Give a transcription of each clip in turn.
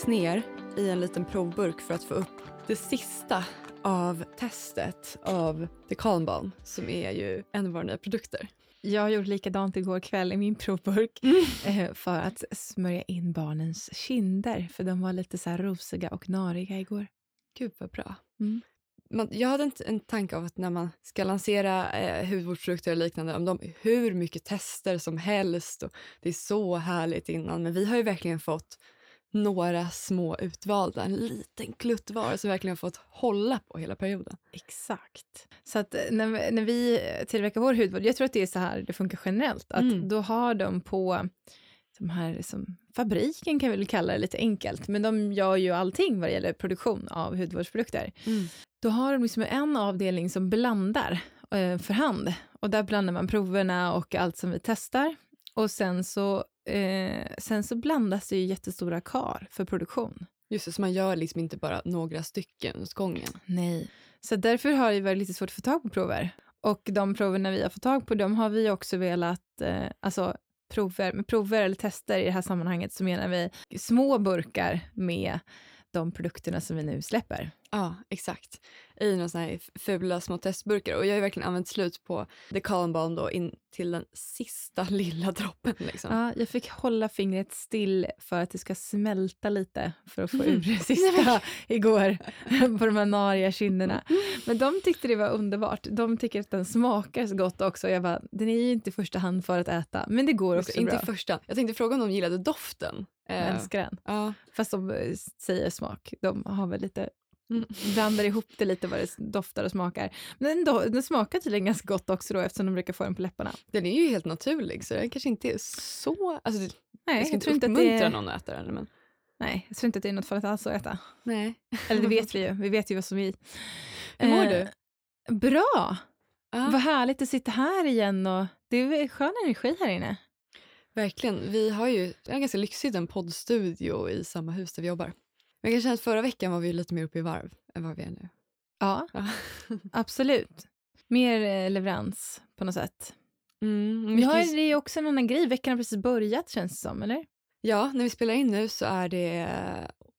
längst ner i en liten provburk för att få upp det sista av testet av The Calm som är ju en av våra nya produkter. Jag gjorde likadant igår kväll i min provburk mm. för att smörja in barnens kinder, för de var lite så rosiga och nariga igår. Gud vad bra. Mm. Man, jag hade en, en tanke av att när man ska lansera eh, hudvårdsprodukter och liknande, om de hur mycket tester som helst och det är så härligt innan, men vi har ju verkligen fått några små utvalda, en liten klutt var som verkligen har fått hålla på hela perioden. Exakt. Så att eh, när, när vi tillverkar vår hudvård, jag tror att det är så här det funkar generellt, att mm. då har de på de här liksom, fabriken kan vi väl kalla det lite enkelt, men de gör ju allting vad det gäller produktion av hudvårdsprodukter. Mm. Då har de liksom en avdelning som blandar eh, för hand och där blandar man proverna och allt som vi testar. Och sen så Eh, sen så blandas det ju jättestora kar för produktion. Just det, så man gör liksom inte bara några stycken åt gången. Nej, så därför har det varit lite svårt att få tag på prover. Och de proverna vi har fått tag på, de har vi också velat, eh, alltså prover, med prover eller tester i det här sammanhanget så menar vi små burkar med de produkterna som vi nu släpper. Ja, exakt. I några sådana här fula små testburkar. Och jag har verkligen använt slut på The Calm Balm då in till den sista lilla droppen. Liksom. Ja, jag fick hålla fingret still för att det ska smälta lite för att få ur det sista igår på de här nariga kinderna. Men de tyckte det var underbart. De tycker att den smakar så gott också. Jag bara, den är ju inte i första hand för att äta, men det går också inte bra. Inte första. Jag tänkte fråga om de gillade doften. Jag älskar den. Ja. Fast de eh, säger smak. De har väl lite Mm. Blandar ihop det lite vad det doftar och smakar. Men den, den smakar tydligen ganska gott också då eftersom de brukar få den på läpparna. Den är ju helt naturlig så den kanske inte är så... Alltså, det, Nej, jag ska inte uppmuntra inte är... någon att äta den. Men... Nej, jag tror inte att det är något farligt alls att äta. Nej. Eller det vet vi ju, vi vet ju vad som vi... Hur mår eh, du? Bra! Ah. Vad härligt att sitta här igen och det är skön energi här inne. Verkligen. Vi har ju en ganska lyxig en poddstudio i samma hus där vi jobbar. Men jag känna att förra veckan var vi lite mer uppe i varv än vad vi är nu. Ja, absolut. Mer eh, leverans på något sätt. Mm, vi har är också en annan grej. Veckan har precis börjat känns det som, eller? Ja, när vi spelar in nu så är det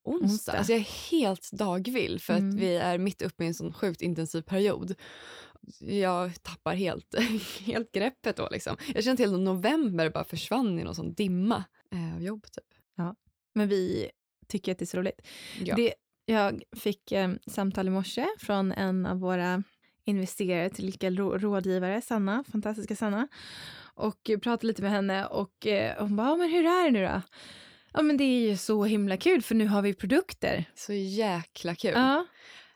onsdag. onsdag. Alltså jag är helt dagvill för mm. att vi är mitt uppe i en sån sjukt intensiv period. Jag tappar helt, helt greppet då. Liksom. Jag känner till att november bara försvann i någon sån dimma eh, av jobb. Typ. Ja, men vi tycker att det är så roligt. Ja. Det, jag fick eh, samtal i morse från en av våra investerare, tillika rådgivare, Sanna, fantastiska Sanna. Och pratade lite med henne och eh, hon bara, men hur är det nu då? Ja men det är ju så himla kul för nu har vi produkter. Så jäkla kul. Ja.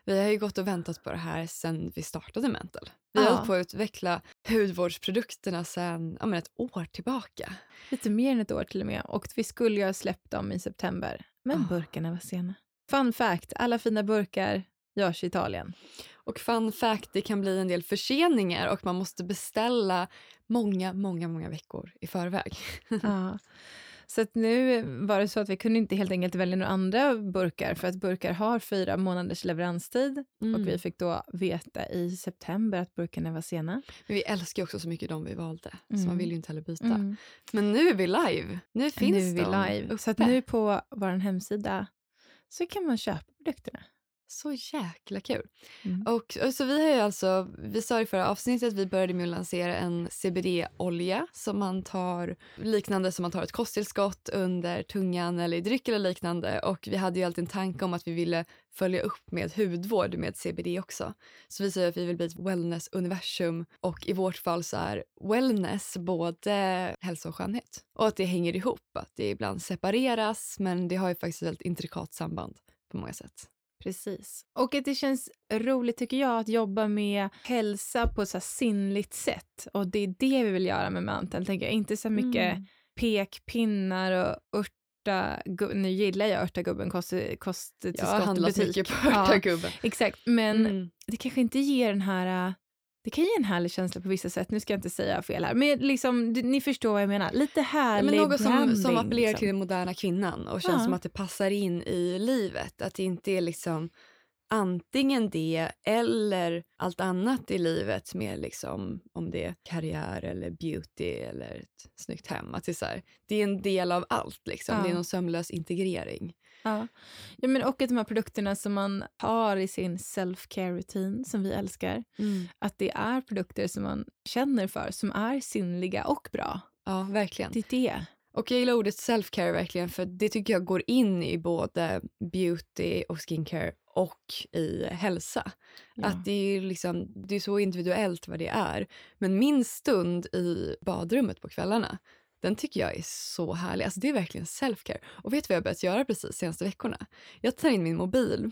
Vi har ju gått och väntat på det här sedan vi startade Mental. Vi har ja. hållit på att utveckla hudvårdsprodukterna sedan ja, men ett år tillbaka. Lite mer än ett år till och med. Och vi skulle ju ha släppt dem i september. Men oh. burkarna var sena. Fun fact, alla fina burkar görs i Italien. Och fun fact, det kan bli en del förseningar och man måste beställa många, många, många veckor i förväg. Ja. Så att nu var det så att vi kunde inte helt enkelt välja några andra burkar, för att burkar har fyra månaders leveranstid mm. och vi fick då veta i september att burkarna var sena. Men vi älskar också så mycket de vi valde, mm. så man vill ju inte heller byta. Mm. Men nu är vi live. Nu finns nu är vi de live. Uppe. Så att nu på vår hemsida så kan man köpa produkterna. Så jäkla kul. Mm. Och, och, så vi har ju alltså, vi sa i förra avsnittet att vi började med att lansera en CBD-olja som man tar, liknande som man tar ett kosttillskott under tungan eller i dryck eller liknande. Och vi hade ju alltid en tanke om att vi ville följa upp med hudvård med CBD också. Så vi säger att vi vill bli ett wellness-universum och i vårt fall så är wellness både hälsa och skönhet. Och att det hänger ihop, att det ibland separeras men det har ju faktiskt ett väldigt intrikat samband på många sätt. Precis. Och att det känns roligt tycker jag att jobba med hälsa på ett så sinnligt sätt. Och det är det vi vill göra med Mantel, tänker jag. Inte så mycket mm. pekpinnar och örta, nu gillar jag örtagubben, kost, kosttillskott Jag har handlat mycket på örtagubben. Ja, exakt, men mm. det kanske inte ger den här det kan ge en härlig känsla på vissa sätt. Nu ska jag inte säga fel här. Men liksom, ni förstår vad jag menar. Lite härlig ja, Något som, som appellerar liksom. till den moderna kvinnan och känns ja. som att det passar in i livet. Att det inte är liksom antingen det eller allt annat i livet med liksom, om det är karriär eller beauty eller ett snyggt hem. Att det, är här, det är en del av allt. Liksom. Ja. Det är någon sömlös integrering. Ja. ja, men och att de här produkterna som man har i sin self-care rutin som vi älskar, mm. att det är produkter som man känner för, som är sinnliga och bra. Ja, verkligen. Det är det. Och jag gillar ordet self-care verkligen för det tycker jag går in i både beauty och skincare och i hälsa. Ja. Att det är, liksom, det är så individuellt vad det är. Men min stund i badrummet på kvällarna, den tycker jag är så härlig. Alltså det är verkligen self-care. Och vet du vad jag börjat göra precis de senaste veckorna? Jag tar in min mobil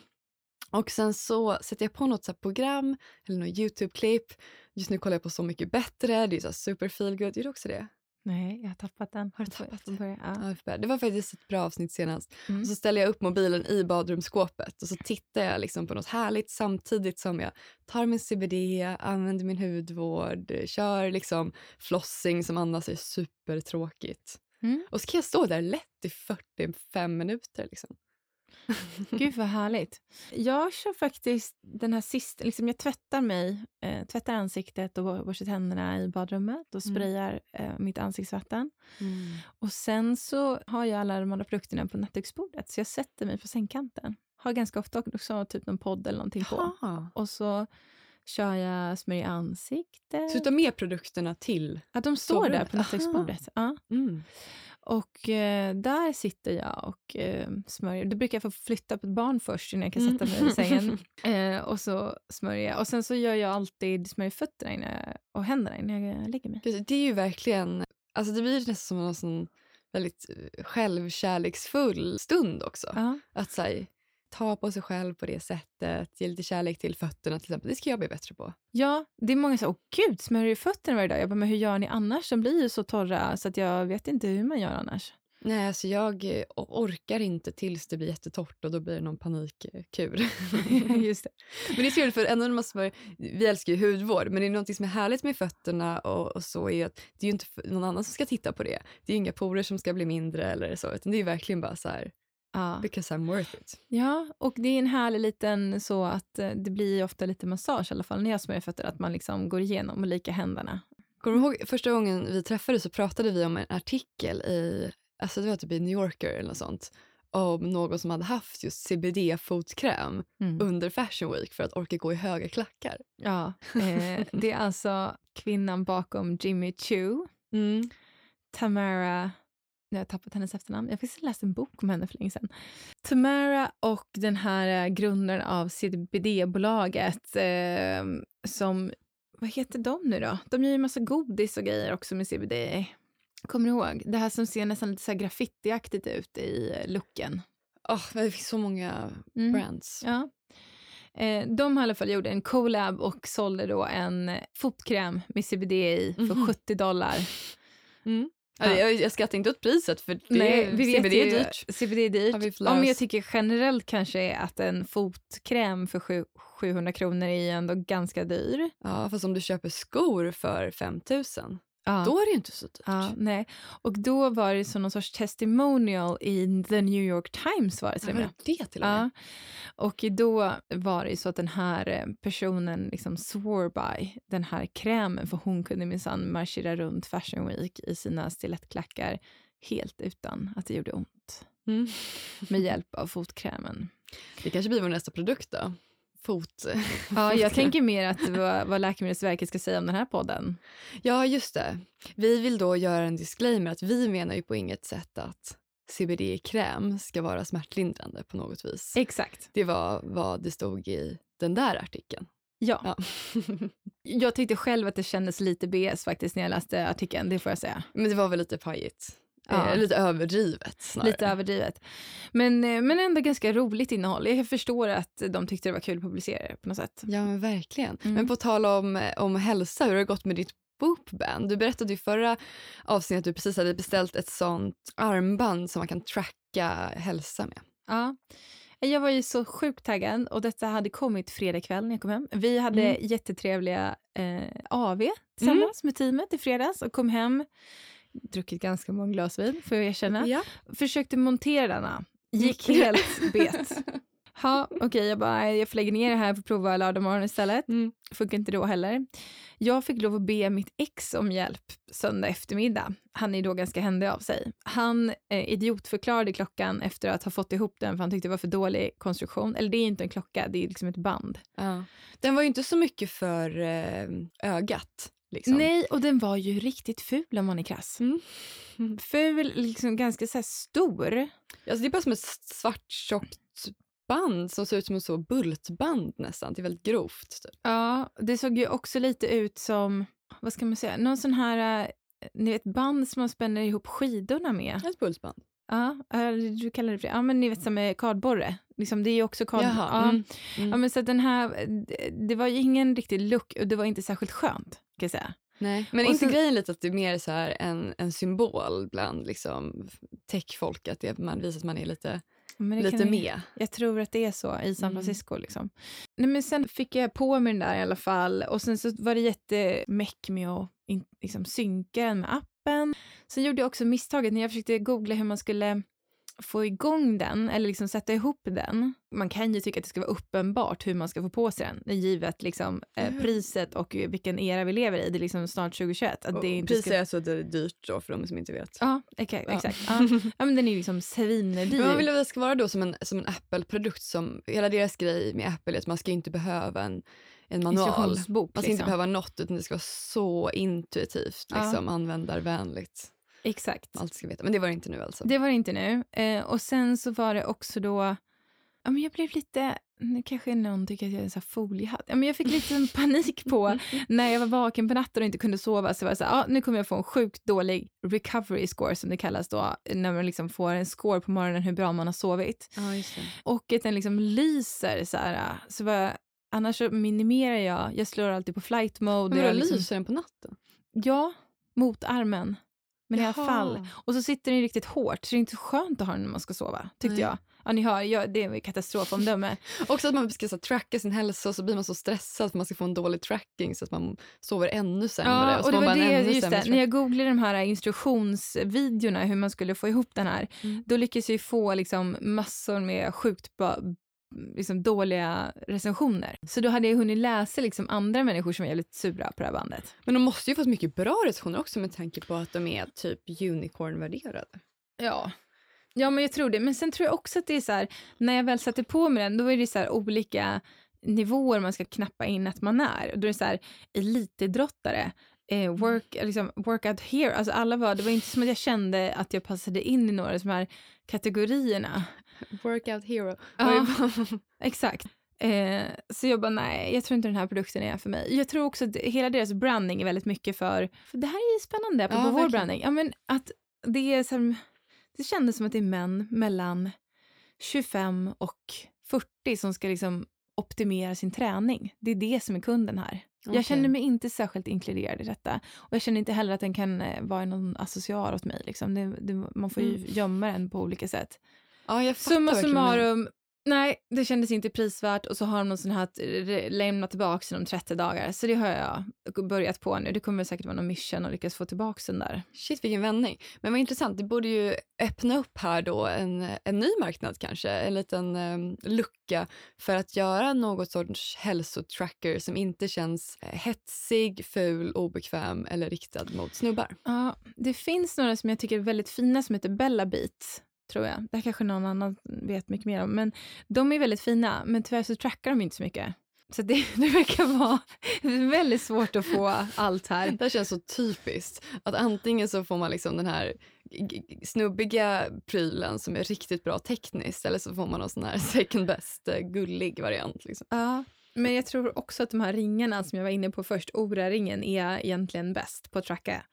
och sen så sätter jag på något så program eller något Youtube-klipp. Just nu kollar jag på Så mycket bättre, det är så super feel good. Gör du också det? Nej, jag har tappat den. Har du tappat den? Ja. det var faktiskt ett bra avsnitt senast. Mm. Och så ställer jag upp mobilen i badrumsskåpet och så tittar jag liksom på något härligt samtidigt som jag tar min CBD, använder min hudvård, kör liksom flossing som annars är supertråkigt. Mm. Och så kan jag stå där lätt i 45 minuter. Liksom. Gud vad härligt. Jag kör faktiskt den här sista, liksom jag tvättar mig, eh, tvättar ansiktet och borstar tänderna i badrummet och mm. sprayar mm. eh, mitt ansiktsvatten. Mm. Och sen så har jag alla de andra produkterna på nattduksbordet så jag sätter mig på sängkanten. Har ganska ofta också typ någon podd eller någonting på. Och så kör jag smörj i ansiktet. Så du tar med produkterna till Ja, de står där på nattduksbordet. Ja. Mm. Och eh, där sitter jag och eh, smörjer. Då brukar jag få flytta på ett barn först innan jag kan sätta mig mm. i sängen. Eh, och så smörjer jag. Och sen så gör jag alltid smörjer fötterna innan jag, och händerna innan jag lägger mig. Det är ju verkligen, alltså det blir nästan som en sån väldigt eh, självkärleksfull stund också. Ja. Att så här, ta på sig själv på det sättet, ge lite kärlek till fötterna till exempel. Det ska jag bli bättre på. Ja, det är många som åh gud, smörjer du fötterna varje dag? Jag bara, men hur gör ni annars? De blir ju så torra så att jag vet inte hur man gör annars. Nej, alltså jag eh, orkar inte tills det blir jättetorrt och då blir det någon panikkur. Just det. Men det är kul för ändå när man smörjer, vi älskar ju hudvård, men det är något som är härligt med fötterna och, och, så är att det är ju inte någon annan som ska titta på det. Det är inga porer som ska bli mindre eller så, utan det är verkligen bara så här, Ja. Because I'm worth it. Ja, och det är en härlig liten så att eh, det blir ofta lite massage i alla fall när jag smörjer fötter, att man liksom går igenom och lika händerna. Kommer du ihåg första gången vi träffades så pratade vi om en artikel i, alltså det var typ i New Yorker eller något sånt, om någon som hade haft just CBD-fotkräm mm. under Fashion Week för att orka gå i höga klackar. Ja, eh, det är alltså kvinnan bakom Jimmy Choo, mm. Tamara nu har jag tappat hennes efternamn. Jag faktiskt läst en bok om henne för länge sedan. Tamara och den här eh, grundaren av CBD-bolaget eh, som, vad heter de nu då? De gör ju massa godis och grejer också med CBD. Kommer du ihåg? Det här som ser nästan lite så här graffitiaktigt ut i looken. Oh, det finns så många mm. brands. Ja. Eh, de har i alla fall gjort en collab och sålde då en fotkräm med CBD i för mm -hmm. 70 dollar. Mm. Ja. Jag, jag skrattar inte åt priset för det, Nej, vi CBD är dyrt. CBD är dyrt. Ja, men jag tycker generellt kanske att en fotkräm för 700 kronor är ändå ganska dyr. Ja, fast om du köper skor för 5000 Ja. Då är det inte så dyrt. Ja, nej. Och då var det som någon sorts testimonial i The New York Times. var det till och med. det till och med? Ja. Och då var det så att den här eh, personen liksom swore by den här krämen för hon kunde minsann marschera runt Fashion Week i sina stilettklackar helt utan att det gjorde ont. Mm. Med hjälp av fotkrämen. Det kanske blir vår nästa produkt då? Fot. Ja, jag tänker mer att vad, vad Läkemedelsverket ska säga om den här podden. Ja, just det. Vi vill då göra en disclaimer att vi menar ju på inget sätt att CBD-kräm ska vara smärtlindrande på något vis. Exakt. Det var vad det stod i den där artikeln. Ja. ja. jag tyckte själv att det kändes lite BS faktiskt när jag läste artikeln, det får jag säga. Men det var väl lite pajigt. Ja. Eh, lite överdrivet snarare. Lite överdrivet. Men, eh, men ändå ganska roligt innehåll. Jag förstår att de tyckte det var kul att publicera det på något sätt. Ja men verkligen. Mm. Men på tal om, om hälsa, hur har det gått med ditt Boopband? Du berättade i förra avsnittet att du precis hade beställt ett sånt armband som man kan tracka hälsa med. Ja. Jag var ju så sjukt taggad och detta hade kommit fredag kväll när jag kom hem. Vi hade mm. jättetrevliga eh, AV tillsammans mm. med teamet i fredags och kom hem druckit ganska många glas vin, får jag erkänna. Ja. Försökte montera denna, gick helt bet. Ja, okej, okay, jag bara, jag får lägga ner det här för att prova lördag morgon istället. Mm. Funkar inte då heller. Jag fick lov att be mitt ex om hjälp söndag eftermiddag. Han är då ganska händig av sig. Han eh, idiotförklarade klockan efter att ha fått ihop den för han tyckte det var för dålig konstruktion. Eller det är inte en klocka, det är liksom ett band. Ja. Den var ju inte så mycket för eh, ögat. Liksom. Nej, och den var ju riktigt ful om man är krass. Mm. Ful, liksom ganska så stor. Alltså det är bara som ett svart tjockt band som ser ut som ett så bultband nästan. Det är väldigt grovt. Typ. Ja, det såg ju också lite ut som, vad ska man säga, någon sån här, eh, ni vet band som man spänner ihop skidorna med. Ett bultband. Ja, du kallar det för Ja, men ni vet som med kardborre. Liksom, det är ju också kardborre. Ja. Mm. Mm. ja, men så den här, det var ju ingen riktig look och det var inte särskilt skönt kan jag säga. Nej, men och inte så, grejen lite att det är mer så här en, en symbol bland liksom, techfolk, att det, man visar att man är lite lite med. Jag tror att det är så i San mm. Francisco. Mm. Liksom. Nej, men sen fick jag på mig den där i alla fall och sen så var det jättemäck med att in, liksom, synka den med appen. Sen gjorde jag också misstaget när jag försökte googla hur man skulle få igång den eller liksom sätta ihop den. Man kan ju tycka att det ska vara uppenbart hur man ska få på sig den, givet liksom, eh, priset och vilken era vi lever i. Det är liksom snart 2021. Att det inte priset ska... är alltså dyrt då för de som inte vet. Ja, okay, ja. exakt. Ja. ja. men den är ju liksom svindyr. Men man vill att det ska vara då som en, som en Apple-produkt som, hela deras grej med Apple är att man ska inte behöva en en manual. Man ska liksom. inte behöva något utan det ska vara så intuitivt, liksom, ja. användarvänligt. Exakt. Allt ska veta. Men det var det inte nu alltså? Det var det inte nu. Eh, och sen så var det också då... Ja, men jag blev lite... Nu kanske någon tycker att jag är en sån foliehatt. Ja, men jag fick lite panik på när jag var vaken på natten och inte kunde sova. Så var jag så här, ah, nu kommer jag få en sjukt dålig recovery score som det kallas då. När man liksom får en score på morgonen hur bra man har sovit. Ja, och att den liksom lyser så här. Så var, annars så minimerar jag. Jag slår alltid på flight mode. Men då liksom, lyser den på natten? Ja, mot armen. Men Jaha. i alla fall. Och så sitter den riktigt hårt, så det är inte skönt att ha den när man ska sova, tyckte Nej. jag. Ja, ni hör, jag, det är katastrofomdöme. Också att man ska så, tracka sin hälsa och så blir man så stressad för man ska få en dålig tracking så att man sover ännu sämre. Ja, och, och det var det, just det, när jag googlade de här instruktionsvideorna hur man skulle få ihop den här, mm. då lyckades jag få liksom massor med sjukt liksom dåliga recensioner. Så då hade jag hunnit läsa liksom andra människor som var jävligt sura på det här bandet. Men de måste ju fått mycket bra recensioner också med tanke på att de är typ unicorn-värderade. Ja. Ja, men jag tror det. Men sen tror jag också att det är så här, när jag väl satte på mig den, då är det så här olika nivåer man ska knappa in att man är. Då är det så här, elitidrottare, eh, work, liksom, workout here, alltså alla var, det var inte som att jag kände att jag passade in i några av de här kategorierna. Workout hero. Ja, exakt. Eh, så jag bara, nej, jag tror inte den här produkten är för mig. Jag tror också att hela deras branding är väldigt mycket för, för det här är spännande, på ja, vår branding. Ja, men att det, är som, det kändes som att det är män mellan 25 och 40 som ska liksom optimera sin träning. Det är det som är kunden här. Okay. Jag känner mig inte särskilt inkluderad i detta. Och jag känner inte heller att den kan eh, vara någon associar åt mig. Liksom. Det, det, man får ju mm. gömma den på olika sätt. Ja, Summa summarum, nej det kändes inte prisvärt och så har de någon sån här att lämna tillbaka inom 30 dagar. Så det har jag börjat på nu. Det kommer säkert vara någon mission att lyckas få tillbaka den där. Shit vilken vändning. Men vad intressant, det borde ju öppna upp här då en, en ny marknad kanske. En liten um, lucka för att göra något sorts hälsotracker som inte känns eh, hetsig, ful, obekväm eller riktad mot snubbar. Ja, det finns några som jag tycker är väldigt fina som heter Bella Beat tror jag. Det här kanske någon annan vet mycket mer om. Men de är väldigt fina, men tyvärr så trackar de inte så mycket. Så det, det verkar vara väldigt svårt att få allt här. Det här känns så typiskt. Att antingen så får man liksom den här snubbiga prylen som är riktigt bra tekniskt eller så får man någon sån här second best eh, gullig variant. Liksom. Ja, men jag tror också att de här ringarna som jag var inne på först, Ora-ringen, är egentligen bäst på att tracka.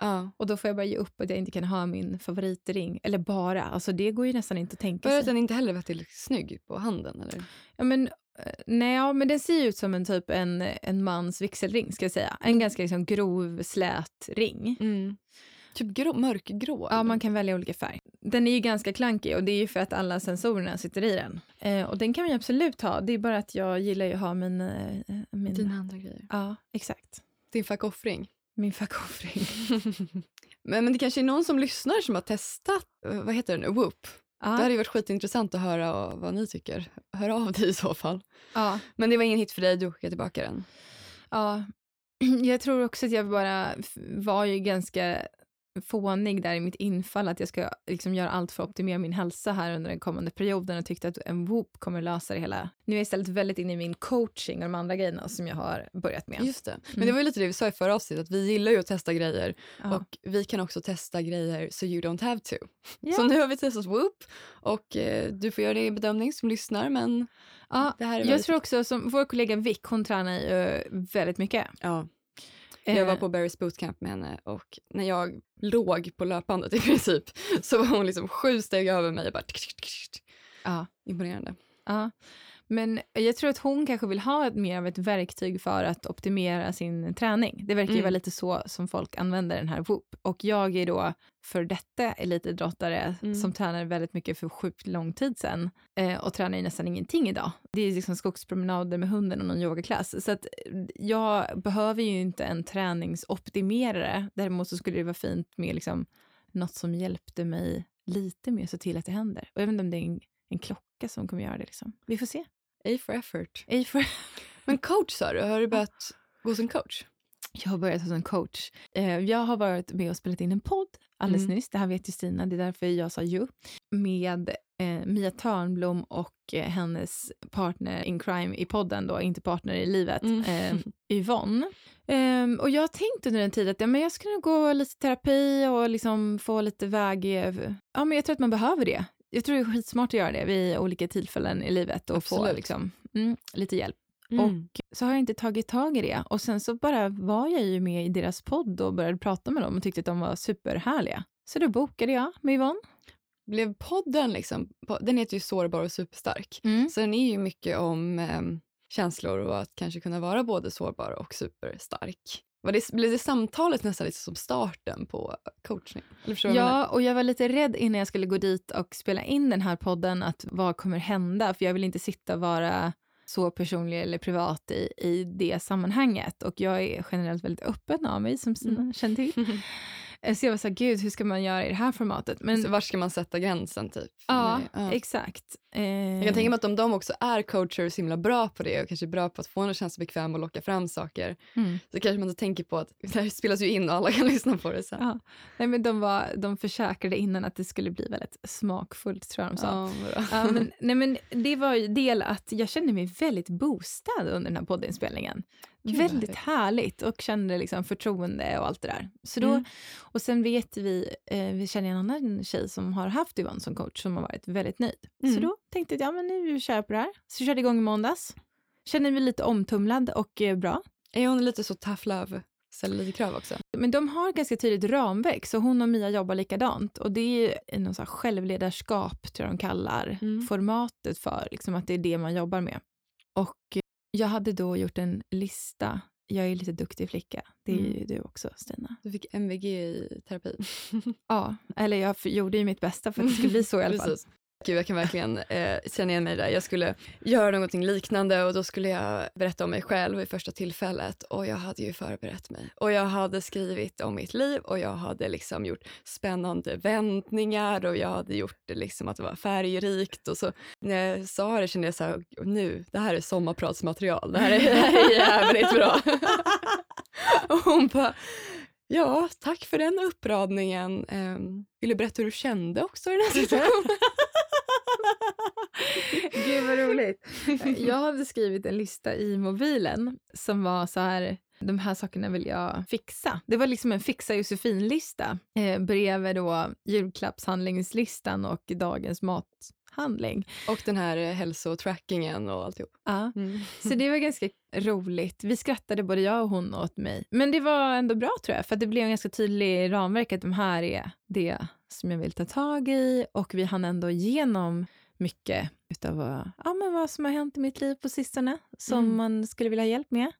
Ja. Och då får jag bara ge upp att jag inte kan ha min favoritring. Eller bara, alltså det går ju nästan inte att tänka sig. Att den inte heller var tillräckligt snygg på handen? Eller? Ja, men, eh, nej, ja, men den ser ut som en typ en, en mans vigselring, ska jag säga. En ganska liksom, grov, slät ring. Mm. Typ grå, mörkgrå? Ja, man kan välja olika färg. Den är ju ganska klankig och det är ju för att alla sensorerna sitter i den. Eh, och den kan man absolut ha. Det är bara att jag gillar ju att ha min... Eh, min... Dina andra grejer? Ja, exakt. Din fackoffring? Min fackoffring. men, men det kanske är någon som lyssnar som har testat, eh, vad heter den, Whoop? Ja. Det hade varit skitintressant att höra vad ni tycker. Hör av dig i så fall. Ja. Men det var ingen hit för dig, du skickade tillbaka den. Ja, jag tror också att jag bara var ju ganska fånig där i mitt infall att jag ska liksom göra allt för att optimera min hälsa här under den kommande perioden och tyckte att en Whoop kommer lösa det hela. Nu är jag istället väldigt inne i min coaching och de andra grejerna som jag har börjat med. Just det. Men mm. det var ju lite det vi sa i förra avsnittet, att vi gillar ju att testa grejer ja. och vi kan också testa grejer so you don't have to. Yeah. Så nu har vi testat Whoop och eh, du får göra din bedömning som lyssnar men ja, det här är Jag tror också, som vår kollega Vic, hon tränar ju väldigt mycket. Ja. Jag var eh. på Barry's bootcamp med henne och när jag låg på löpbandet i princip så var hon liksom sju steg över mig och bara... Ja. Imponerande. Ja. Men jag tror att hon kanske vill ha ett, mer av ett verktyg för att optimera sin träning. Det verkar ju mm. vara lite så som folk använder den här Whoop. Och jag är då för detta elitidrottare mm. som tränade väldigt mycket för sjukt lång tid sedan eh, och tränar ju nästan ingenting idag. Det är liksom skogspromenader med hunden och någon yogaklass. Så att jag behöver ju inte en träningsoptimerare. Däremot så skulle det vara fint med liksom något som hjälpte mig lite mer så till att det händer. Och jag vet inte om det är en, en klocka som kommer göra det. Liksom. Vi får se. A for effort. A for... Men coach sa du, har du börjat gå som coach? Jag har börjat en coach. Eh, jag har varit med och spelat in en podd alldeles mm. nyss. Det här vet Justina, det är därför jag sa ju. Med eh, Mia Törnblom och eh, hennes partner in crime i podden, då, inte partner i livet, mm. eh, Yvonne. Um, och jag har tänkt under en tid att ja, men jag skulle gå lite terapi och liksom få lite väg... Ja, men jag tror att man behöver det jag tror det är skitsmart att göra det vid olika tillfällen i livet och Absolut. få liksom, mm, lite hjälp. Mm. Och så har jag inte tagit tag i det. Och sen så bara var jag ju med i deras podd och började prata med dem och tyckte att de var superhärliga. Så då bokade jag med Yvonne. Blev podden liksom, den heter ju Sårbar och superstark, mm. så den är ju mycket om eh, känslor och att kanske kunna vara både sårbar och superstark. Var det, blev det samtalet nästan lite som starten på coachning? ja, och jag var lite rädd innan jag skulle gå dit och spela in den här podden att vad kommer hända? För jag vill inte sitta och vara så personlig eller privat i, i det sammanhanget. Och jag är generellt väldigt öppen av mig, som Stina mm. känner till. Eh, så jag var så här, gud, hur ska man göra i det här formatet? Men, så var ska man sätta gränsen? typ? Ja, ja. exakt. Eh... Jag kan tänka mig att om de också är coacher och så himla bra på det och kanske bra på att få en att känna sig bekväm och locka fram saker, mm. så kanske man inte tänker på att det här spelas ju in och alla kan lyssna på det sen. Ja. Nej, men de, var, de försäkrade innan att det skulle bli väldigt smakfullt, tror jag de sa. Ja, ja, men, nej, men det var ju del att jag kände mig väldigt boostad under den här poddinspelningen. Gud, väldigt härligt och kände liksom förtroende och allt det där. Så då, mm. Och sen vet vi, eh, vi känner en annan tjej som har haft Yvonne som coach som har varit väldigt nöjd. Mm. Så då tänkte jag, ja men nu kör jag på det här. Så jag körde igång i måndags. Känner mig lite omtumlad och eh, bra. Är hon lite så tough love? ställer lite krav också. Men de har ganska tydligt ramverk, så hon och Mia jobbar likadant. Och det är någon så självledarskap, tror jag de kallar mm. formatet för, liksom att det är det man jobbar med. Och jag hade då gjort en lista. Jag är lite duktig flicka. Det är mm. ju du också, Stina. Du fick MVG i terapi. ja, eller jag gjorde ju mitt bästa för att det skulle bli så i alla fall. Gud, jag kan verkligen eh, känna igen mig där. Jag skulle göra någonting liknande och då skulle jag berätta om mig själv vid första tillfället och jag hade ju förberett mig. Och jag hade skrivit om mitt liv och jag hade liksom gjort spännande vändningar och jag hade gjort det liksom att det var färgrikt och så när jag sa det kände jag så här, nu, det här är sommarpratsmaterial. Det här är, det här är jävligt bra. och hon bara, Ja, tack för den uppradningen. Um, vill du berätta hur du kände också i den situationen? Gud vad roligt. Jag hade skrivit en lista i mobilen som var så här, de här sakerna vill jag fixa. Det var liksom en fixa Josefin-lista eh, bredvid då julklappshandlingslistan och dagens mathandling. Och den här eh, hälsotrackingen och alltihop. Ja, mm. så det var ganska roligt. Vi skrattade både jag och hon åt mig. Men det var ändå bra tror jag, för det blev en ganska tydlig ramverk att de här är det som jag vill ta tag i och vi hann ändå igenom mycket utav vad, ja, men vad som har hänt i mitt liv på sistone som mm. man skulle vilja ha hjälp med.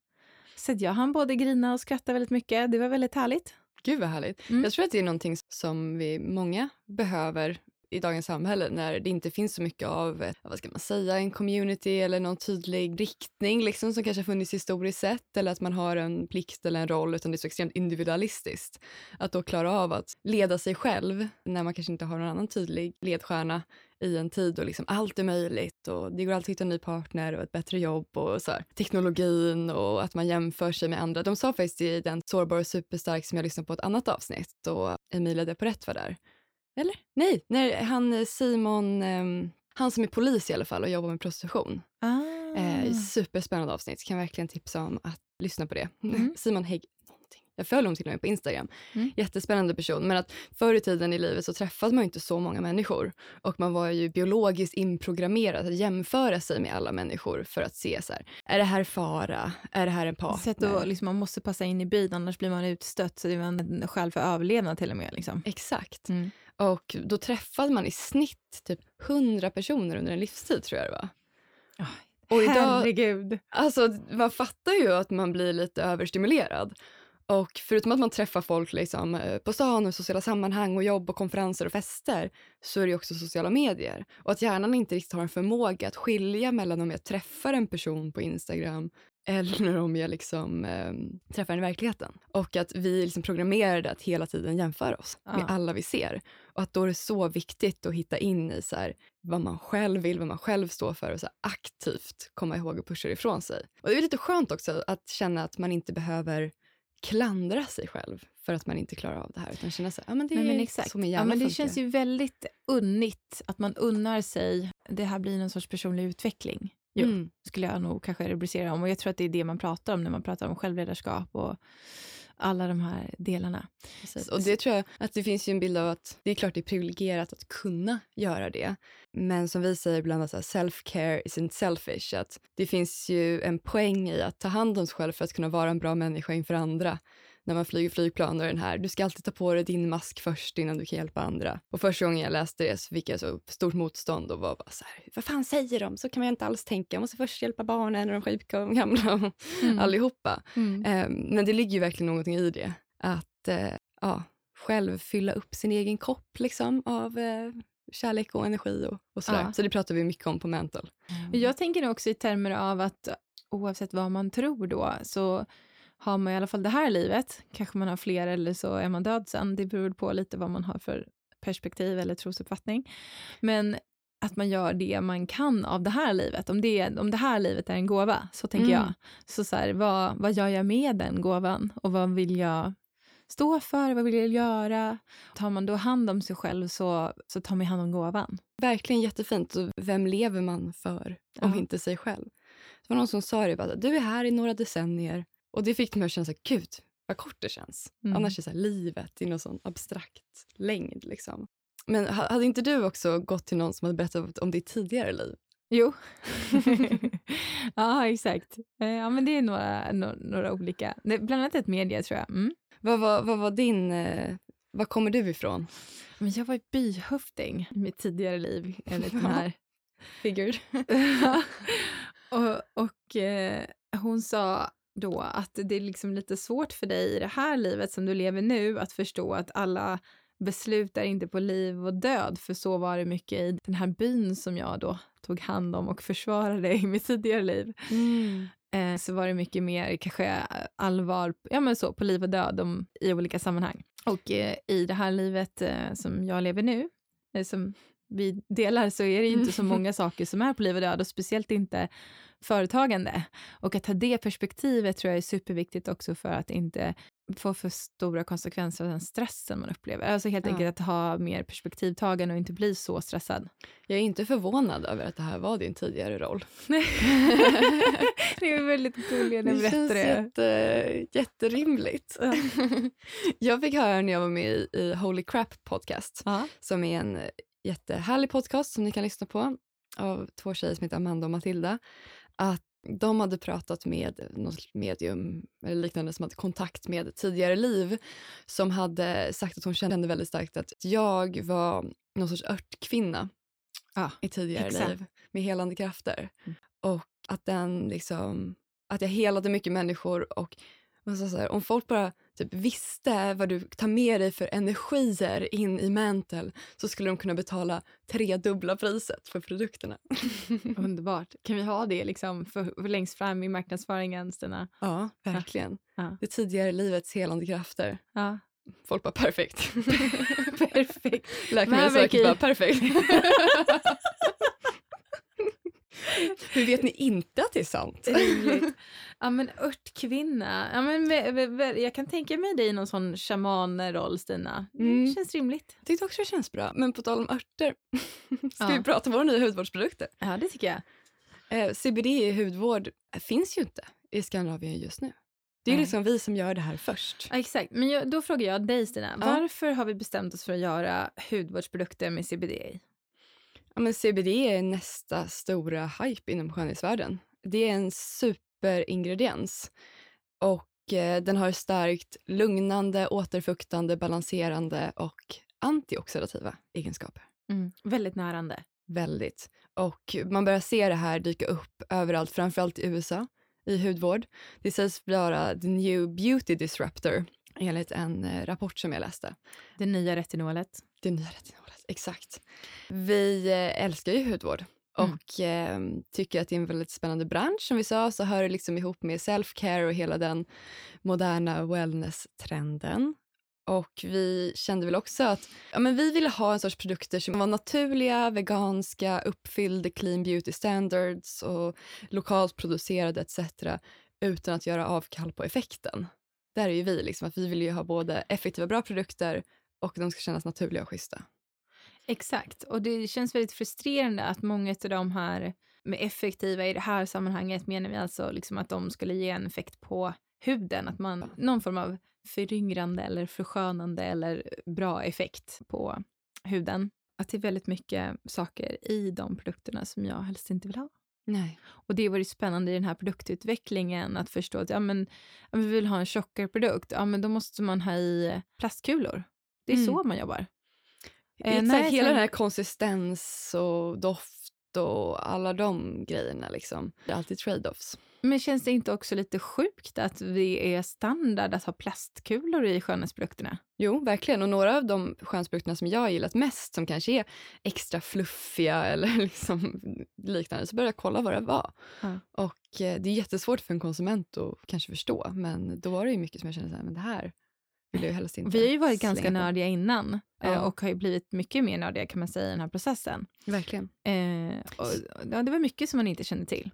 Så jag hann både grina och skratta väldigt mycket. Det var väldigt härligt. Gud vad härligt. Mm. Jag tror att det är någonting som vi många behöver i dagens samhälle när det inte finns så mycket av vad ska man säga, en community eller någon tydlig riktning liksom, som kanske funnits historiskt sett eller att man har en plikt eller en roll utan det är så extremt individualistiskt. Att då klara av att leda sig själv när man kanske inte har någon annan tydlig ledstjärna i en tid då liksom allt är möjligt och det går alltid att hitta en ny partner och ett bättre jobb och så här, teknologin och att man jämför sig med andra. De sa faktiskt i den Sårbar och superstark som jag lyssnade på ett annat avsnitt och Emilia Deporet var där. Eller? Nej, när han Simon, um, han som är polis i alla fall och jobbar med prostitution. Ah. Eh, superspännande avsnitt, kan verkligen tipsa om att lyssna på det. Mm. Simon Hägg, jag följer honom till och med på Instagram. Mm. Jättespännande person. Men att förr i tiden i livet så träffade man inte så många människor. Och man var ju biologiskt inprogrammerad att jämföra sig med alla människor för att se så här, är det här fara? Är det här en partner? Sätt att, liksom, man måste passa in i byn annars blir man utstött. Så det är en skäl för överlevnad till och med. Liksom. Exakt. Mm. Och då träffade man i snitt typ 100 personer under en livstid tror jag det var. Oh, och idag, herregud. Alltså, man fattar ju att man blir lite överstimulerad. Och förutom att man träffar folk liksom, eh, på stan och sociala sammanhang och jobb och konferenser och fester så är det också sociala medier. Och att hjärnan inte riktigt har en förmåga att skilja mellan om jag träffar en person på Instagram eller om jag liksom, eh, träffar den i verkligheten. Och att vi liksom programmerade att hela tiden jämföra oss ja. med alla vi ser. Och att då är det så viktigt att hitta in i så här, vad man själv vill, vad man själv står för och så aktivt komma ihåg och pusha ifrån sig. Och det är lite skönt också att känna att man inte behöver klandra sig själv för att man inte klarar av det här. Utan känna så, ja, men det Nej, men exakt. som ja, men Det funkar. känns ju väldigt unnigt att man unnar sig, det här blir någon sorts personlig utveckling. Jo, mm. skulle jag nog kanske rubricera om. Och jag tror att det är det man pratar om när man pratar om självledarskap och alla de här delarna. Precis. Och det tror jag att det finns ju en bild av att det är klart det är privilegierat att kunna göra det. Men som vi säger ibland, alltså, self-care isn't selfish. Att det finns ju en poäng i att ta hand om sig själv för att kunna vara en bra människa inför andra när man flyger flygplan och den här, du ska alltid ta på dig din mask först innan du kan hjälpa andra. Och första gången jag läste det så fick jag så stort motstånd och var bara så här, vad fan säger de? Så kan man inte alls tänka. Jag måste först hjälpa barnen och de sjuka och de gamla och mm. allihopa. Mm. Um, men det ligger ju verkligen någonting i det. Att uh, ja, själv fylla upp sin egen kopp liksom av uh, kärlek och energi och, och sådär. Ja. Så det pratar vi mycket om på Mental. Mm. Jag tänker också i termer av att oavsett vad man tror då så har man i alla fall det här livet, kanske man har fler eller så är man död sen. Det beror på lite vad man har för perspektiv eller trosuppfattning. Men att man gör det man kan av det här livet. Om det, om det här livet är en gåva, så tänker mm. jag. Så, så här, vad, vad gör jag med den gåvan? Och vad vill jag stå för? Vad vill jag göra? Tar man då hand om sig själv så, så tar man hand om gåvan. Verkligen jättefint. vem lever man för om ja. inte sig själv? Det var någon som sa det, bara, du är här i några decennier och det fick mig att känna så här, gud vad kort det känns. Mm. Annars är så här, livet i någon sån abstrakt längd. Liksom. Men hade inte du också gått till någon som hade berättat om ditt tidigare liv? Jo. ja, exakt. Eh, ja, men det är några, några, några olika. Bland annat ett media, tror jag. Mm. Vad, vad, vad var din... Eh, var kommer du ifrån? Men jag var byhövding i mitt tidigare liv, enligt den här. Figured. och och eh, hon sa då att det är liksom lite svårt för dig i det här livet som du lever nu att förstå att alla beslut är inte på liv och död, för så var det mycket i den här byn som jag då tog hand om och försvarade i mitt tidigare liv. Mm. Eh, så var det mycket mer kanske allvar ja, men så, på liv och död om, i olika sammanhang. Och eh, i det här livet eh, som jag lever nu, som vi delar, så är det inte så många saker som är på liv och död och speciellt inte företagande. Och att ha det perspektivet tror jag är superviktigt också för att inte få för stora konsekvenser av den stressen man upplever. Alltså helt ja. enkelt att ha mer perspektivtagande och inte bli så stressad. Jag är inte förvånad över att det här var din tidigare roll. det är väldigt gulligt när du berättar det. Det känns jätte, jätterimligt. jag fick höra när jag var med i, i Holy Crap podcast, -huh. som är en jättehärlig podcast som ni kan lyssna på av två tjejer som heter Amanda och Matilda att de hade pratat med något medium eller liknande som hade kontakt med tidigare liv som hade sagt att hon kände väldigt starkt att jag var någon sorts örtkvinna ah, i tidigare exakt. liv med helande krafter. Mm. Och att den liksom, att jag helade mycket människor och så här, om folk bara typ visste vad du tar med dig för energier in i Mantle så skulle de kunna betala tredubbla priset för produkterna. Underbart. Kan vi ha det liksom för, för längst fram i marknadsföringen, Stina? Ja, verkligen. Ja. Det tidigare livets helande krafter. Ja. Folk bara perfekt. perfekt. Läkemedelsverket bara perfekt. Hur vet ni inte att det är sant? ja men örtkvinna. Ja, men, jag kan tänka mig dig i någon sån shamanroll Stina. Det mm. känns rimligt. Jag tyckte också det känns bra. Men på tal om örter. Ska ja. vi prata om våra nya hudvårdsprodukter? Ja det tycker jag. Eh, CBD i hudvård finns ju inte i Skandinavien just nu. Det är Nej. liksom vi som gör det här först. Ja, exakt. Men jag, då frågar jag dig Stina. Ja. Varför har vi bestämt oss för att göra hudvårdsprodukter med CBD i? Ja, men CBD är nästa stora hype inom skönhetsvärlden. Det är en superingrediens och eh, den har starkt lugnande, återfuktande, balanserande och antioxidativa egenskaper. Mm, väldigt närande. Väldigt. Och man börjar se det här dyka upp överallt, framförallt i USA i hudvård. Det sägs vara the new beauty disruptor enligt en eh, rapport som jag läste. Det nya retinolet. Det nya retinolet, exakt. Vi eh, älskar ju hudvård mm. och eh, tycker att det är en väldigt spännande bransch. Som vi sa så hör det liksom ihop med self-care och hela den moderna wellness-trenden. Och vi kände väl också att ja, men vi ville ha en sorts produkter som var naturliga, veganska, uppfyllde clean beauty standards och lokalt producerade etc. utan att göra avkall på effekten. Där är ju vi, liksom, att vi vill ju ha både effektiva bra produkter och de ska kännas naturliga och schyssta. Exakt, och det känns väldigt frustrerande att många av de här med effektiva i det här sammanhanget menar vi alltså liksom att de skulle ge en effekt på huden, att man någon form av föryngrande eller förskönande eller bra effekt på huden. Att det är väldigt mycket saker i de produkterna som jag helst inte vill ha. Nej. Och det var ju spännande i den här produktutvecklingen att förstå att ja, men, vi vill ha en tjockare produkt, ja men då måste man ha i plastkulor. Det är mm. så man jobbar. Eh, nej, hela den här konsistens och doft och alla de grejerna liksom. Det är alltid trade-offs. Men känns det inte också lite sjukt att det är standard att ha plastkulor i skönhetsprodukterna? Jo, verkligen. Och några av de skönhetsprodukterna som jag har gillat mest, som kanske är extra fluffiga eller liksom liknande, så började jag kolla vad det var. Ja. Och eh, det är jättesvårt för en konsument att kanske förstå, men då var det ju mycket som jag kände så här, men det här vill jag helst inte Vi har ju varit ganska nördiga innan eh, ja. och har ju blivit mycket mer nördiga kan man säga i den här processen. Verkligen. Eh, och, ja, det var mycket som man inte kände till.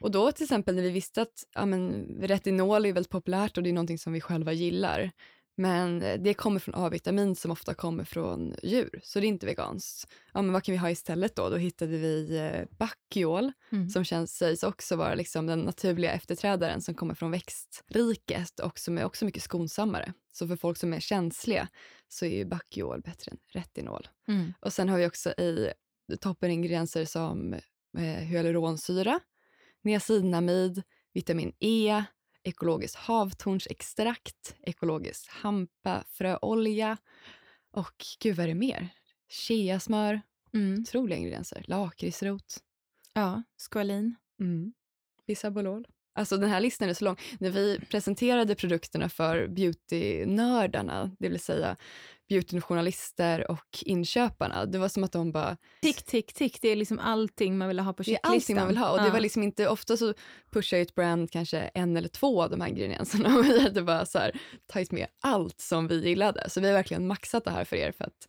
Och då till exempel när vi visste att ja, men, retinol är väldigt populärt och det är någonting som vi själva gillar. Men det kommer från A-vitamin som ofta kommer från djur, så det är inte veganskt. Ja, men vad kan vi ha istället då? Då hittade vi eh, Bacchiol mm. som känns, sägs också vara liksom den naturliga efterträdaren som kommer från växtriket och som är också mycket skonsammare. Så för folk som är känsliga så är ju Bacchiol bättre än retinol. Mm. Och sen har vi också i toppeningredienser som eh, hyaluronsyra, niacinamid, vitamin E, ekologiskt havtornsextrakt, ekologisk hampafröolja och gud vad är det mer? Cheasmör, mm. otroliga ingredienser. Lakritsrot. Ja, squalin. Mm. Bisabolol. Alltså den här listan är så lång. När vi presenterade produkterna för beautynördarna, det vill säga beautyjournalister och inköparna, det var som att de bara... Tick, tick, tick. Det är liksom allting man vill ha på checklistan. Det är allting man vill ha. Och ja. det var liksom inte, ofta så pushar ett brand kanske en eller två av de här ingredienserna och vi hade bara så här, tagit med allt som vi gillade. Så vi har verkligen maxat det här för er för att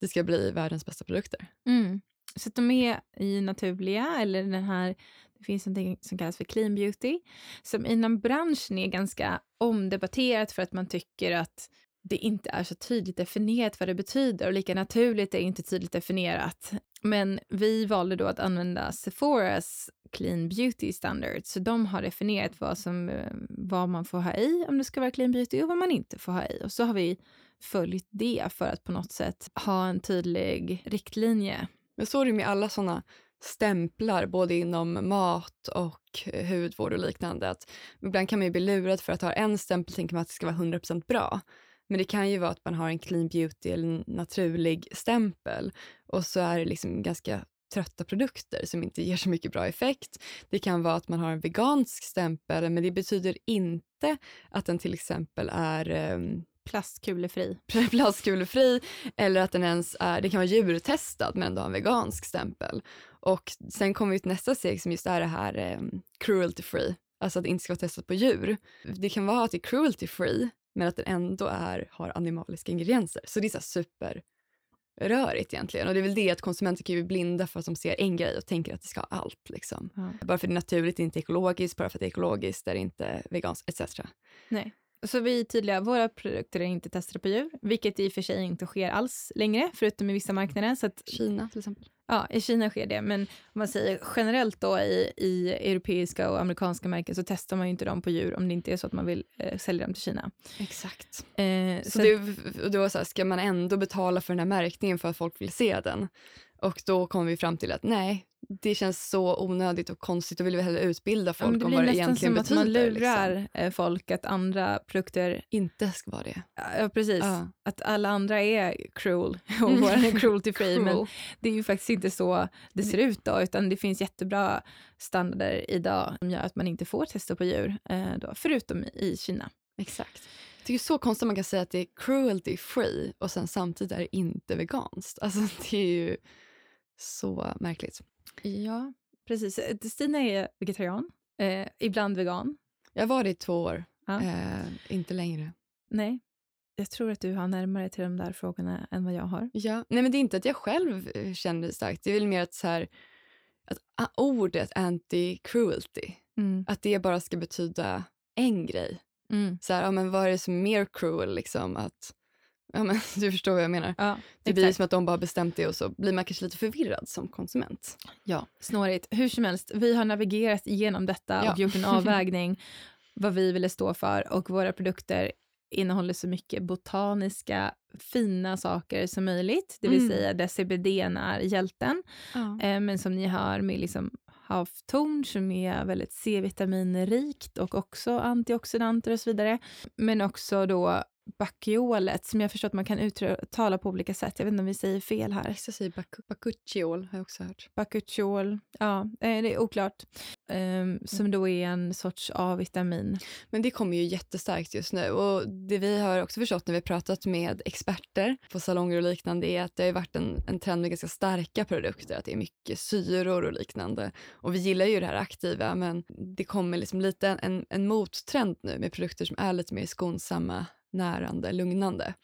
det ska bli världens bästa produkter. Mm. Så de är i naturliga, eller den här det finns något som kallas för clean beauty, som inom branschen är ganska omdebatterat för att man tycker att det inte är så tydligt definierat vad det betyder och lika naturligt är inte tydligt definierat. Men vi valde då att använda Sephoras clean beauty standard, så de har definierat vad, som, eh, vad man får ha i om det ska vara clean beauty och vad man inte får ha i. Och så har vi följt det för att på något sätt ha en tydlig riktlinje. Men så är det med alla sådana stämplar både inom mat och hudvård och liknande. Att ibland kan man ju bli lurad för att ha en stämpel tänker man att det ska vara 100% bra. Men det kan ju vara att man har en clean beauty eller en naturlig stämpel och så är det liksom ganska trötta produkter som inte ger så mycket bra effekt. Det kan vara att man har en vegansk stämpel men det betyder inte att den till exempel är um, plastkulefri. plastkulefri eller att den ens är, det kan vara djurtestad men ändå har en vegansk stämpel. Och sen kommer vi till nästa steg som just är det här um, cruelty free, alltså att det inte ska vara testat på djur. Det kan vara att det är cruelty free men att den ändå är, har animaliska ingredienser. Så det är så super rörigt egentligen. Och det är väl det att konsumenter kan ju bli blinda för att de ser en grej och tänker att det ska ha allt. Liksom. Ja. Bara för det är naturligt, inte ekologiskt, bara för att det är ekologiskt, är det inte veganskt etc. Nej. Så vi är tydliga, våra produkter är inte testade på djur, vilket i och för sig inte sker alls längre, förutom i vissa marknader. Så att, Kina till exempel. Ja, i Kina sker det, men om man säger generellt då i, i europeiska och amerikanska märken så testar man ju inte dem på djur om det inte är så att man vill eh, sälja dem till Kina. Exakt. Eh, så, så det, då så här, ska man ändå betala för den här märkningen för att folk vill se den? Och då kommer vi fram till att nej, det känns så onödigt och konstigt och vill vi hellre utbilda folk ja, om vad det egentligen betyder. Det blir nästan som att man lurar liksom. folk att andra produkter inte ska vara det. Ja, precis. Ja. Att alla andra är cruel och vår är cruelty free. cruel. Men det är ju faktiskt inte så det ser ut då, utan det finns jättebra standarder idag som gör att man inte får testa på djur, eh, då, förutom i Kina. Exakt. Det är så konstigt att man kan säga att det är cruelty free och sen samtidigt är det inte veganskt. Alltså det är ju så märkligt. Ja, precis. Eh, Stina är vegetarian, eh, ibland vegan. Jag har varit i två år, ja. eh, inte längre. Nej, jag tror att du har närmare till de där frågorna än vad jag har. Ja, nej men det är inte att jag själv eh, känner det starkt. Det är väl mer att, så här, att ah, ordet anti-cruelty, mm. att det bara ska betyda en grej. Mm. Så här, ja, men vad är det som är mer cruel? Liksom, att Ja, men, du förstår vad jag menar. Ja, det blir som att de bara bestämt det och så blir man kanske lite förvirrad som konsument. Ja, snårigt. Hur som helst, vi har navigerat igenom detta ja. och gjort en avvägning vad vi ville stå för och våra produkter innehåller så mycket botaniska fina saker som möjligt, det vill mm. säga där CBD är hjälten. Ja. Eh, men som ni hör med liksom havtorn som är väldigt C-vitaminrikt och också antioxidanter och så vidare. Men också då bakiolet som jag förstår att man kan uttala på olika sätt. Jag vet inte om vi säger fel här. Jag säger bak bakuchiol har jag också hört. Bakuchiol, ja, eh, det är oklart. Um, som mm. då är en sorts A-vitamin. Men det kommer ju jättestarkt just nu och det vi har också förstått när vi pratat med experter på salonger och liknande är att det har varit en, en trend med ganska starka produkter, att det är mycket syror och liknande. Och vi gillar ju det här aktiva men det kommer liksom lite en, en mottrend nu med produkter som är lite mer skonsamma närande, lugnande.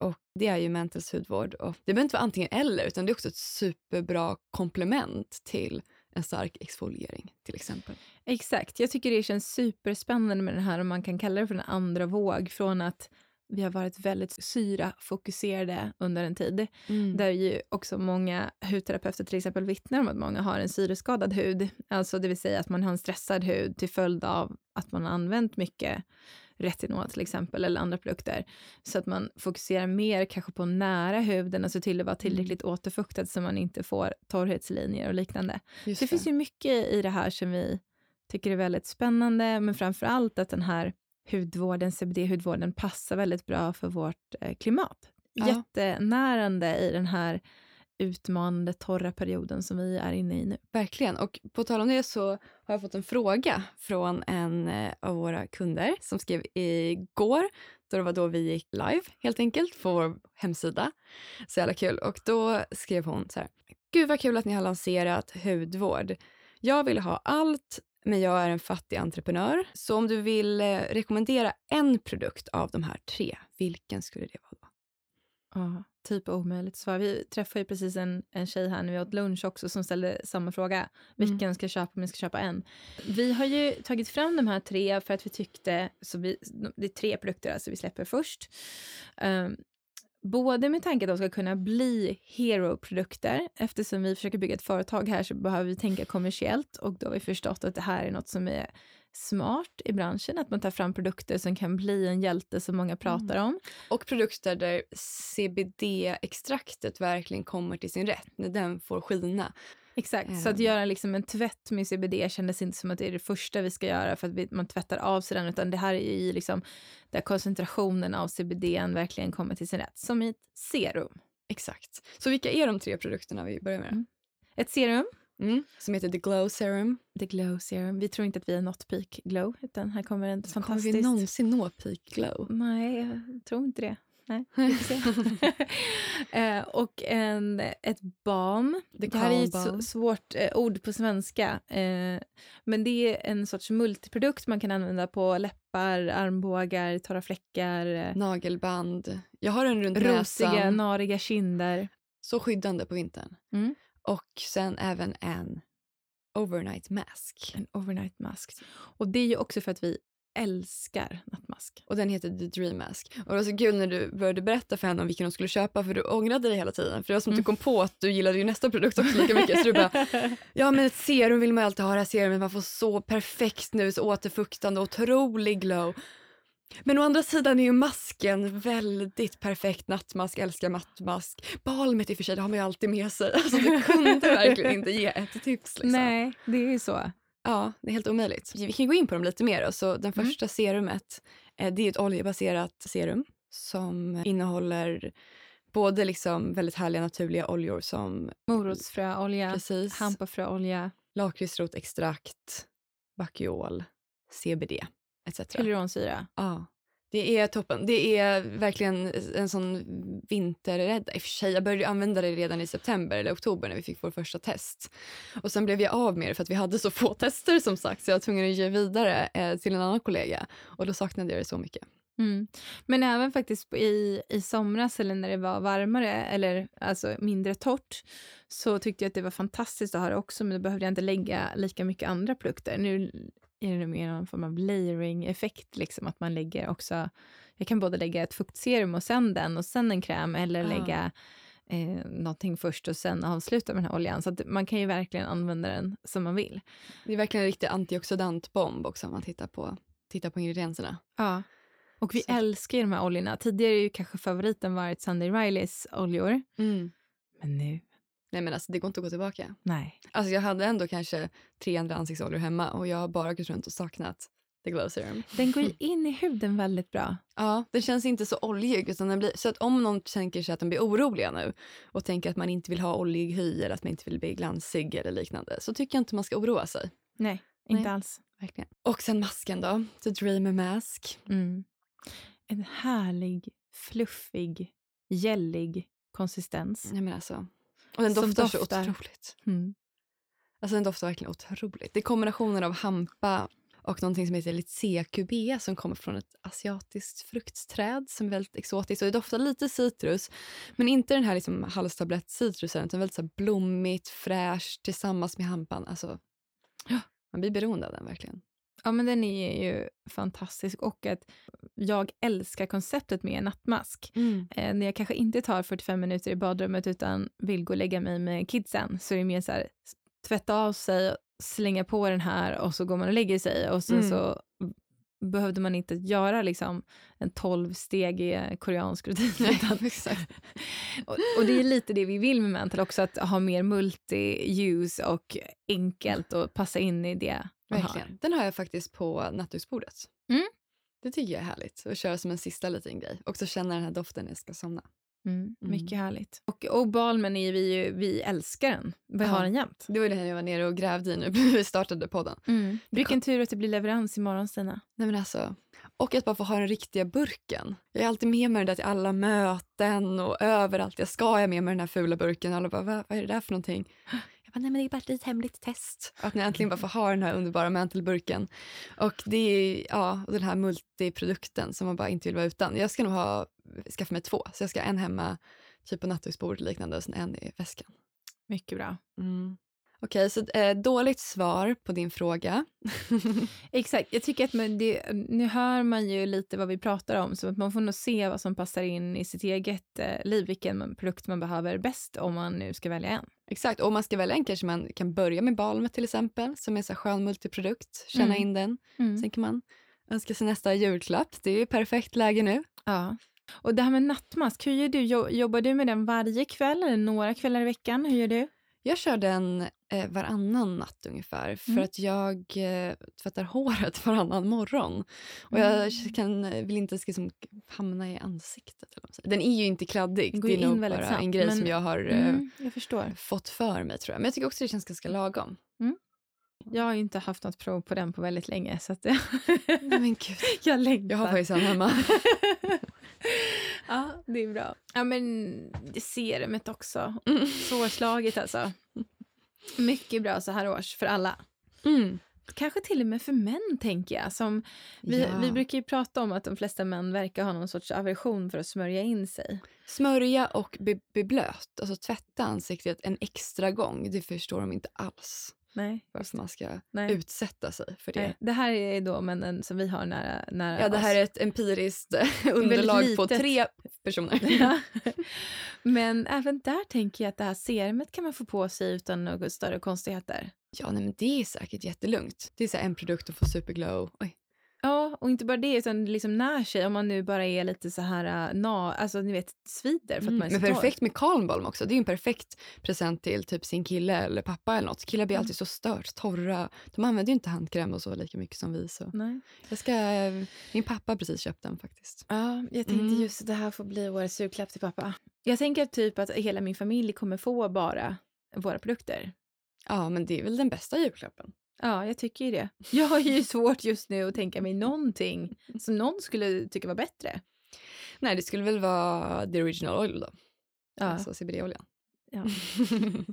Och Det är ju Mentals hudvård. Och det behöver inte vara antingen eller, utan det är också ett superbra komplement till en stark exfoliering till exempel. Exakt. Jag tycker det känns superspännande med den här, om man kan kalla det för en andra våg, från att vi har varit väldigt syrafokuserade under en tid. Mm. Där ju också många hudterapeuter till exempel vittnar om att många har en syreskadad hud. Alltså det vill säga att man har en stressad hud till följd av att man har använt mycket retinol till exempel, eller andra produkter. Så att man fokuserar mer kanske på nära huden, alltså till att vara mm. tillräckligt återfuktad så man inte får torrhetslinjer och liknande. Just det, det finns ju mycket i det här som vi tycker är väldigt spännande, men framför allt att den här hudvården, CBD-hudvården passar väldigt bra för vårt eh, klimat. Ja. Jättenärande i den här utmanande torra perioden som vi är inne i nu. Verkligen. Och på tal om det så har jag fått en fråga från en eh, av våra kunder som skrev igår. Då det var då vi gick live helt enkelt på vår hemsida. Så jävla kul. Och då skrev hon så här. Gud vad kul att ni har lanserat hudvård. Jag vill ha allt men jag är en fattig entreprenör. Så om du vill eh, rekommendera en produkt av de här tre, vilken skulle det vara då? Ja, typ omöjligt svar. Vi träffade ju precis en, en tjej här när vi åt lunch också som ställde samma fråga. Mm. Vilken mm. ska jag köpa om jag ska köpa en? Vi har ju tagit fram de här tre för att vi tyckte, så vi, det är tre produkter alltså vi släpper först. Um, både med tanke att de ska kunna bli hero-produkter. Eftersom vi försöker bygga ett företag här så behöver vi tänka kommersiellt och då har vi förstått att det här är något som är smart i branschen, att man tar fram produkter som kan bli en hjälte som många pratar mm. om. Och produkter där CBD-extraktet verkligen kommer till sin rätt, när den får skina. Exakt, mm. så att ehm. göra liksom en tvätt med CBD kändes inte som att det är det första vi ska göra för att man tvättar av sig den, utan det här är ju liksom där koncentrationen av CBD verkligen kommer till sin rätt, som i ett serum. Exakt. Så vilka är de tre produkterna vi börjar med? Mm. Ett serum Mm, som heter The Glow Serum. The Glow Serum. Vi tror inte att vi har nått peak glow, utan här kommer en fantastisk... Kommer vi någonsin nå peak glow? Nej, jag tror inte det. Nej, eh, och en, ett balm. The det här är ett balm. svårt eh, ord på svenska. Eh, men det är en sorts multiprodukt man kan använda på läppar, armbågar, torra fläckar. Eh, Nagelband. Jag har den runt rosiga, näsan. nariga kinder. Så skyddande på vintern. Mm. Och sen även en overnight mask. En overnight mask. Och det är ju också för att vi älskar nattmask. Och den heter The Dream Mask. Och det var så kul när du började berätta för henne om vilken hon skulle köpa för du ångrade dig hela tiden. För det var som att du kom på att du gillade ju nästa produkt också lika mycket. Så du bara, ja men ett serum vill man ju alltid ha det här serumet. Man får så perfekt nu, så återfuktande, otrolig glow. Men å andra sidan är ju masken väldigt perfekt nattmask, älskar nattmask. Balmet i och för sig, det har man ju alltid med sig. Alltså du kunde verkligen inte ge ett tips. Liksom. Nej, det är ju så. Ja, det är helt omöjligt. Vi kan gå in på dem lite mer. Då. Så den Mm. första serumet eh, det är ett oljebaserat serum som innehåller både liksom väldigt härliga naturliga oljor som Morotsfröolja, precis hampafröolja, lakritsrotextrakt, bakiol, CBD etc. hyaluronsyra. Ja, det är toppen. Det är verkligen en sån vinterrädda. I och för sig, jag började använda det redan i september eller oktober när vi fick vår första test. Och sen blev jag av med det för att vi hade så få tester som sagt så jag var tvungen att ge vidare eh, till en annan kollega och då saknade jag det så mycket. Mm. Men även faktiskt i, i somras eller när det var varmare eller alltså mindre torrt så tyckte jag att det var fantastiskt att ha det också men då behövde jag inte lägga lika mycket andra produkter. Nu är det mer någon form av layering-effekt, liksom att man lägger också, jag kan både lägga ett fuktserum och sen den och sen en kräm eller Ja. lägga eh, någonting först och sen avsluta med den här oljan. Så man kan ju verkligen använda den som man vill. Det är verkligen en riktig antioxidantbomb också om man tittar på, tittar på ingredienserna. Ja. Och vi Så. älskar ju de här oljorna. Tidigare har ju kanske favoriten varit Sunday Rileys oljor. Men nu, Nej men alltså det går inte att gå tillbaka. nej. Alltså jag hade ändå kanske tre andra ansiktsoljor hemma och jag har bara gått runt och saknat The Glow Serum. Den går ju in i huden väldigt bra. Ja, den känns inte så oljig. Utan den blir, så att om någon tänker sig att de blir oroliga nu och tänker att man inte vill ha oljig hy eller att man inte vill bli glansig eller liknande så tycker jag inte man ska oroa sig. Nej, inte Nej. alls. Verkligen. Och sen masken då, The Dreamer Mask. Mm. En härlig, fluffig, gällig konsistens. Jag menar alltså. Och den Som doftar, så doftar. otroligt. Mm. Alltså den doftar verkligen otroligt. Det är kombinationen av hampa och någonting som heter CQB som kommer från ett asiatiskt fruktträd som är väldigt exotiskt. Och det doftar lite citrus, men inte den här liksom halstablett-citrusen utan väldigt så blommigt, fräscht tillsammans med hampan. Alltså, man blir beroende av den verkligen. Ja, men den är ju fantastisk och att jag älskar konceptet med en nattmask. Eh, när jag kanske inte tar 45 minuter i badrummet utan vill gå och lägga mig med kidsen så är det mer så här, tvätta av sig, slänga på den här och så går man och lägger sig och så, Mm. så behövde man inte göra liksom en 12-stegig koreansk rutin. utan, och, och det är lite det vi vill med Mantle också, att ha mer multi-use och enkelt och passa in i det man har. Verkligen. Den har jag faktiskt på nattduksbordet. Mm. Det tycker jag är härligt. Att köra som en sista liten grej. Och så känna den här doften när jag ska somna. Mm, Mm. mycket härligt. Och, och balmen är vi ju, vi älskar den. Vi Ja. har den jämt. Det var det här jag var nere och grävde i nu när vi startade podden. Vilken tur att det blir leverans imorgon Stina. Nej men alltså, och att bara få ha den riktiga burken. Jag är alltid med mig den där till alla möten och överallt jag ska. Jag är med mig den här fula burken alla bara, vad, vad är det där för någonting? Bara, nej men det är bara ett litet hemligt test. Att ni äntligen bara får ha den här underbara mantelburken. Och det är, ja, och den här multiprodukten som man bara inte vill vara utan. Jag ska nog ha, skaffa mig två. Så jag ska ha en hemma, typ på nattduksbordet liknande och sen en i väskan. Mycket bra. Mm. Okej, så eh, dåligt svar på din fråga. Exakt. Jag tycker att man, det, nu hör man ju lite vad vi pratar om så att man får nog se vad som passar in i sitt eget eh, liv, vilken produkt man behöver bäst om man nu ska välja en. Exakt, och om man ska välja en kanske man kan börja med balmet till exempel, som är en så skön multiprodukt. Känna Mm. in den. Sen kan man önska sig nästa julklapp. Det är ju perfekt läge nu. Ja. Och det här med nattmask, hur gör du? Jo- Jobbar du med den varje kväll eller några kvällar i veckan? Hur gör du? Jag kör den eh, varannan natt ungefär. För Mm. att jag eh, tvättar håret varannan morgon. Och jag kan, vill inte liksom hamna i ansiktet. Den är ju inte kladdig. Det är nog bara snabbt, en grej men- som jag har eh, Mm, jag fått för mig tror jag. Men jag tycker också det känns ganska lagom. Jag har ju inte haft något prov på den på väldigt länge så att Nej men gud. jag längtar. Jag har faktiskt en hemma. ja, det är bra. Ja, men serumet också. Mm. Svårslaget alltså. Mycket bra så här års för alla. Mm. Kanske till och med för män, tänker jag. Som vi, Ja. vi brukar ju prata om att de flesta män verkar ha någon sorts aversion för att smörja in sig. Smörja och bli, bli blöt, alltså tvätta ansiktet en extra gång, det förstår de inte alls. Nej, Varför man ska Nej. utsätta sig för det. Nej. Det här är då männen som vi har nära, nära Ja, det här oss. är ett empiriskt eh, underlag på tre personer. Ja. Men även där tänker jag att det här serumet kan man få på sig utan några större konstigheter. Ja, nej, men det är säkert jättelugnt. Det är så en produkt och få superglow. Oj. Och inte bara det, utan liksom när sig om man nu bara är lite så här, uh, na, alltså ni vet, svider för att Mm. man är så Men perfekt med Calmbalm också. Det är ju en perfekt present till typ sin kille eller pappa eller något. Killar blir alltid så stört torra. De använder ju inte handkräm och så lika mycket som vi. Så. Nej. Jag ska, min pappa precis köpt den faktiskt. Ja, jag tänkte Mm. just att det här får bli årets julklapp till pappa. Jag tänker typ att hela min familj kommer få bara våra produkter. Ja, men det är väl den bästa julklappen. Ja, jag tycker ju det. Jag har ju svårt just nu att tänka mig någonting som någon skulle tycka var bättre. Nej, det skulle väl vara the original oil då. Ja. Alltså CBD-oljan. Ja.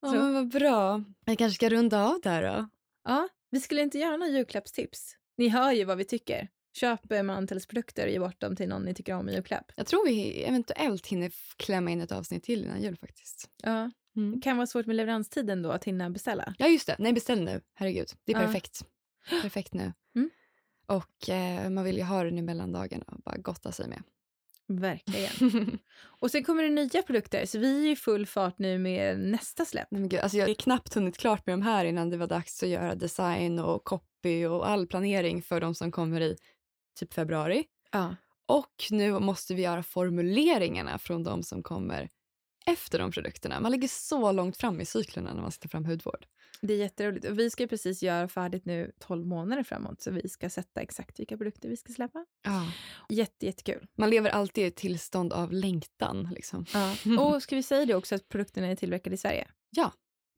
ja, men vad bra. Jag kanske ska runda av där då. ja, vi skulle inte göra några julklappstips. Ni hör ju vad vi tycker. Köp eh, Mantels produkter och ge bort dem till någon ni tycker om i julklapp. Jag tror vi eventuellt hinner klämma in ett avsnitt till innan jul faktiskt. Ja. Det kan vara svårt med leveranstiden då att hinna beställa. Ja, just det. Nej, beställ nu. Herregud. Det är Ja. perfekt. Perfekt nu. Mm. Och eh, man vill ju ha den i mellandagarna och bara gotta sig med. Verkligen. Och sen kommer det nya produkter, så vi är i full fart nu med nästa släpp. Nej, men gud, alltså jag har knappt hunnit klart med de här innan det var dags att göra design och copy och all planering för de som kommer i typ februari. Ja. Och nu måste vi göra formuleringarna från de som kommer efter de produkterna. Man ligger så långt fram i cyklerna när man ta fram hudvård. Det är jätteroligt. Och vi ska precis göra färdigt nu 12 månader framåt, så vi ska sätta exakt vilka produkter vi ska släppa. Jätte, jättekul. Man lever alltid i ett tillstånd av längtan. Liksom. Ja. Och ska vi säga det också att produkterna är tillverkade i Sverige? Ja.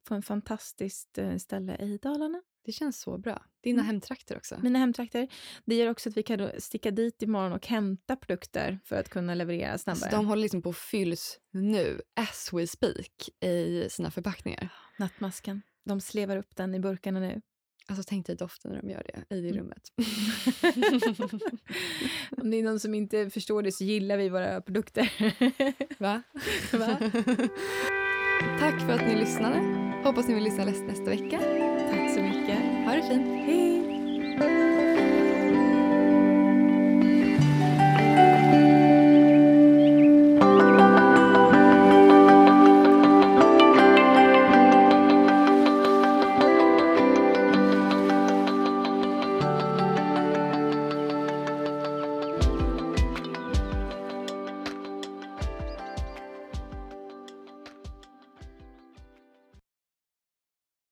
På en fantastiskt eh, ställe i Dalarna. Det känns så bra. Dina Mm. hemtrakter också. Mina hemtrakter. Det gör också att vi kan då sticka dit imorgon och hämta produkter för att kunna leverera snabbare. Alltså, de håller liksom på att fylls nu, as we speak, i sina förpackningar. Nattmasken. De slevar upp den i burkarna nu. Alltså tänk dig doften när de gör det i det Mm. rummet. Om det är någon som inte förstår det så gillar vi våra produkter. Va? Va? Tack för att ni lyssnade. Hoppas ni vill lyssna nästa vecka. Tack